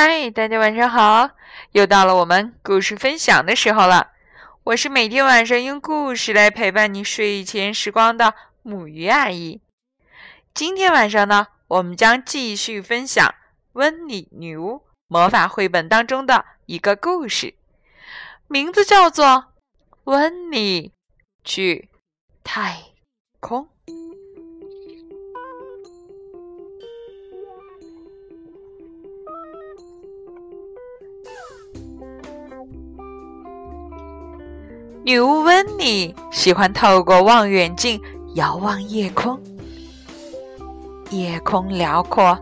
嗨，大家晚上好！又到了我们故事分享的时候了。我是每天晚上用故事来陪伴你睡前时光的母鱼阿姨。今天晚上呢，我们将继续分享《温妮女巫》魔法绘本当中的一个故事，名字叫做《温妮去太空》。女巫温妮喜欢透过望远镜遥望夜空，夜空辽阔、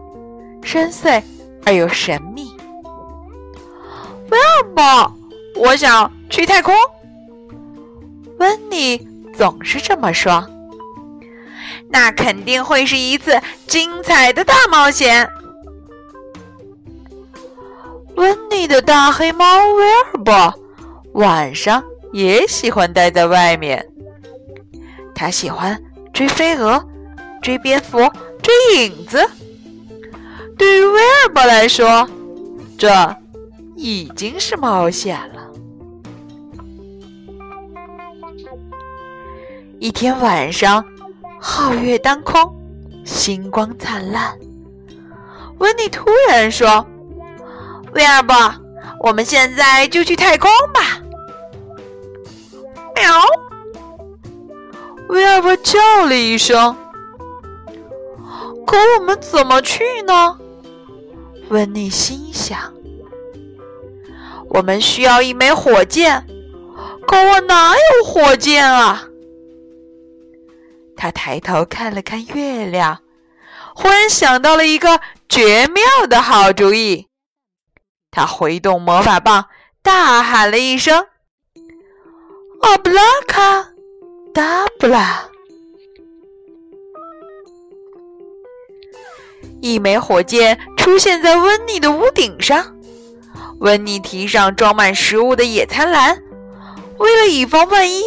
深邃而又神秘。威尔伯，我想去太空。温妮总是这么说。那肯定会是一次精彩的大冒险。温妮的大黑猫威尔伯晚上。也喜欢待在外面。他喜欢追飞蛾、追蝙蝠、追影子。对于威尔伯来说，这已经是冒险了。一天晚上，皓月当空，星光灿烂。温妮突然说：“威尔伯，我们现在就去太空吧。”喵！威尔伯叫了一声。可我们怎么去呢？温妮心想。我们需要一枚火箭，可我哪有火箭啊？他抬头看了看月亮，忽然想到了一个绝妙的好主意。他挥动魔法棒，大喊了一声。阿布拉卡达布拉！一枚火箭出现在温妮的屋顶上。温妮提上装满食物的野餐篮，为了以防万一，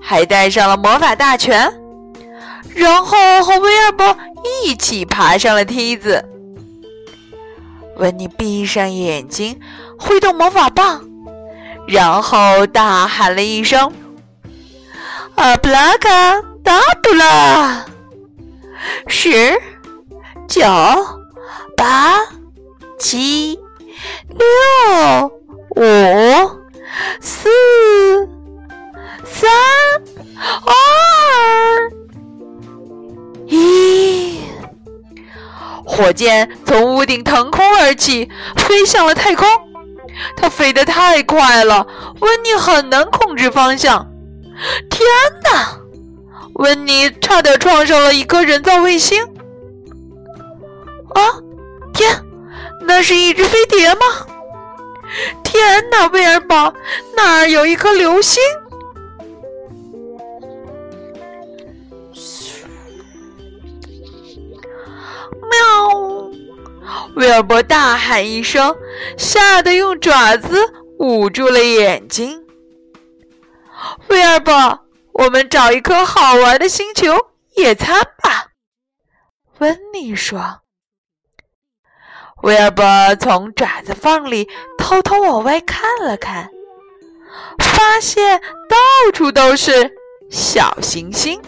还带上了魔法大全。然后和威尔伯一起爬上了梯子。温妮闭上眼睛，挥动魔法棒。然后大喊了一声：“阿布拉卡达布拉！”十、九、八、七、六、五、四、三、二、一，火箭从屋顶腾空而起，飞向了太空。它飞得太快了，温妮很难控制方向。天哪！温妮差点撞上了一颗人造卫星。啊！天，那是一只飞碟吗？天哪，威尔伯，那儿有一颗流星！威尔伯大喊一声，吓得用爪子捂住了眼睛。威尔伯，我们找一颗好玩的星球野餐吧。温妮说。威尔伯从爪子缝里偷偷往外看了看，发现到处都是小行星。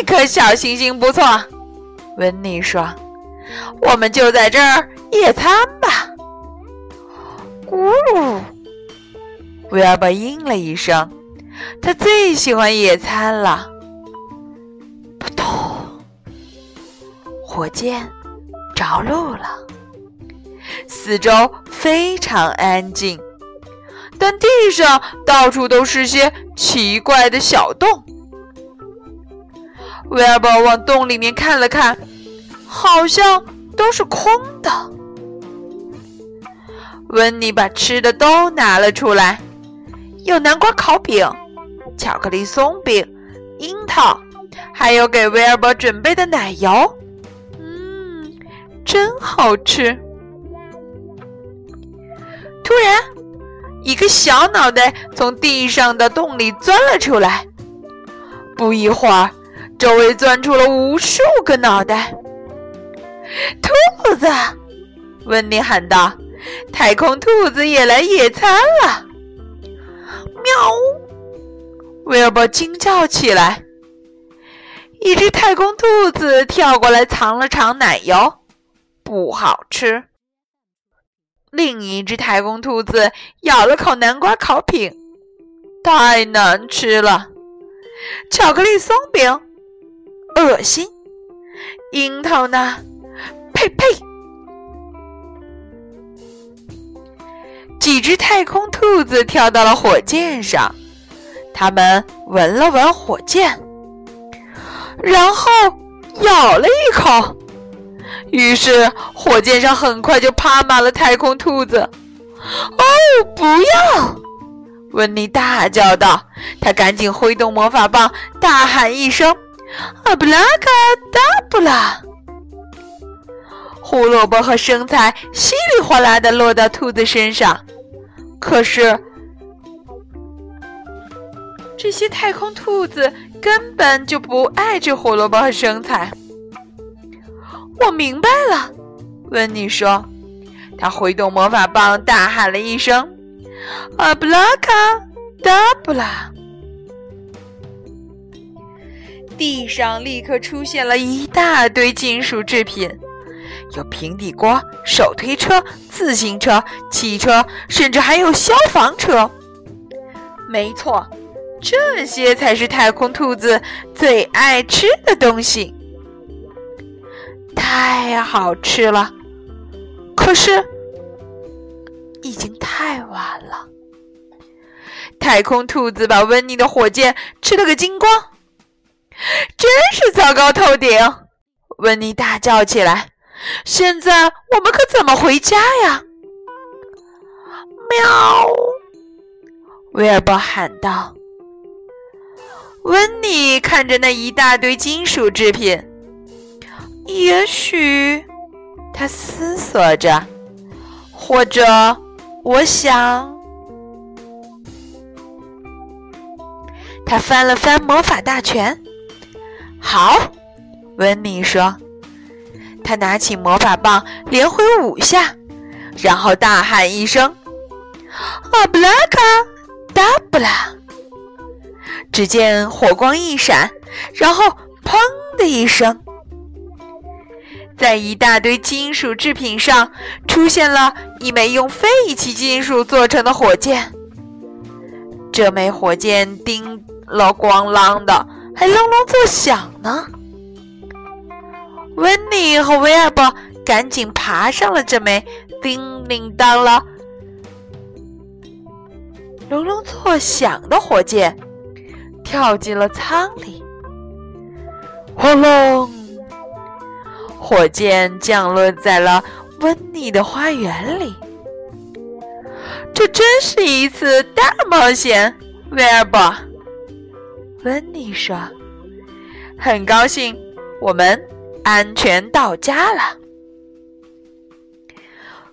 这颗小星星不错，温妮说：“我们就在这儿野餐吧。”咕噜，威尔伯应了一声，他最喜欢野餐了。扑通，火箭着陆了，四周非常安静，但地上到处都是些奇怪的小洞。威尔伯往洞里面看了看，好像都是空的。温妮把吃的都拿了出来，有南瓜烤饼、巧克力松饼、樱桃，还有给威尔伯准备的奶油。嗯，真好吃。突然，一个小脑袋从地上的洞里钻了出来。不一会儿。周围钻出了无数个脑袋。兔子，温妮喊道：“太空兔子也来野餐了！”喵！威尔伯惊叫起来。一只太空兔子跳过来尝了尝奶油，不好吃。另一只太空兔子咬了口南瓜烤饼，太难吃了。巧克力松饼，恶心。樱桃呢？呸呸！几只太空兔子跳到了火箭上，它们闻了闻火箭。然后咬了一口，于是火箭上很快就趴满了太空兔子。哦，不要！温妮大叫道。他赶紧挥动魔法棒，大喊一声：“阿布拉卡达布拉！”胡萝卜和生菜稀里哗啦的落到兔子身上。可是，这些太空兔子。根本就不爱吃胡萝卜和生菜。我明白了，温妮说。他挥动魔法棒，大喊了一声：“阿布拉卡达布拉！”地上立刻出现了一大堆金属制品，有平底锅、手推车、自行车、汽车，甚至还有消防车。没错。这些才是太空兔子最爱吃的东西，太好吃了。可是，已经太晚了。太空兔子把温妮的火箭吃了个精光，真是糟糕透顶！温妮大叫起来：“现在我们可怎么回家呀？”喵！威尔伯喊道。温妮看着那一大堆金属制品，也许他思索着，或者我想，他翻了翻魔法大全。好，温妮说，他拿起魔法棒，连挥五下，然后大喊一声：“阿布拉卡达布拉！”只见火光一闪，然后“砰”的一声，在一大堆金属制品上出现了一枚用废弃金属做成的火箭。这枚火箭叮了咣啷的，还隆隆作响呢。温妮和威尔伯赶紧爬上了这枚叮铃当啷、隆隆作响的火箭。跳进了舱里，轰隆！火箭降落在了温妮的花园里。这真是一次大冒险，威尔伯。温妮说：“很高兴，我们安全到家了。”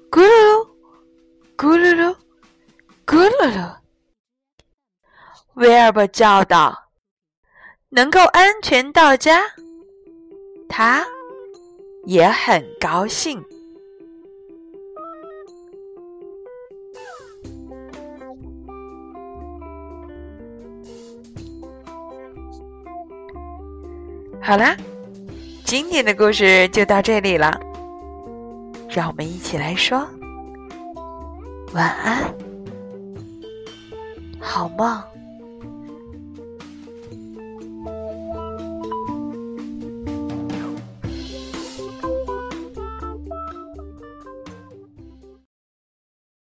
咕噜噜，咕噜噜，咕噜噜。威尔伯叫道：“能够安全到家，他也很高兴。”好啦，今天的故事就到这里了，让我们一起来说晚安，好梦。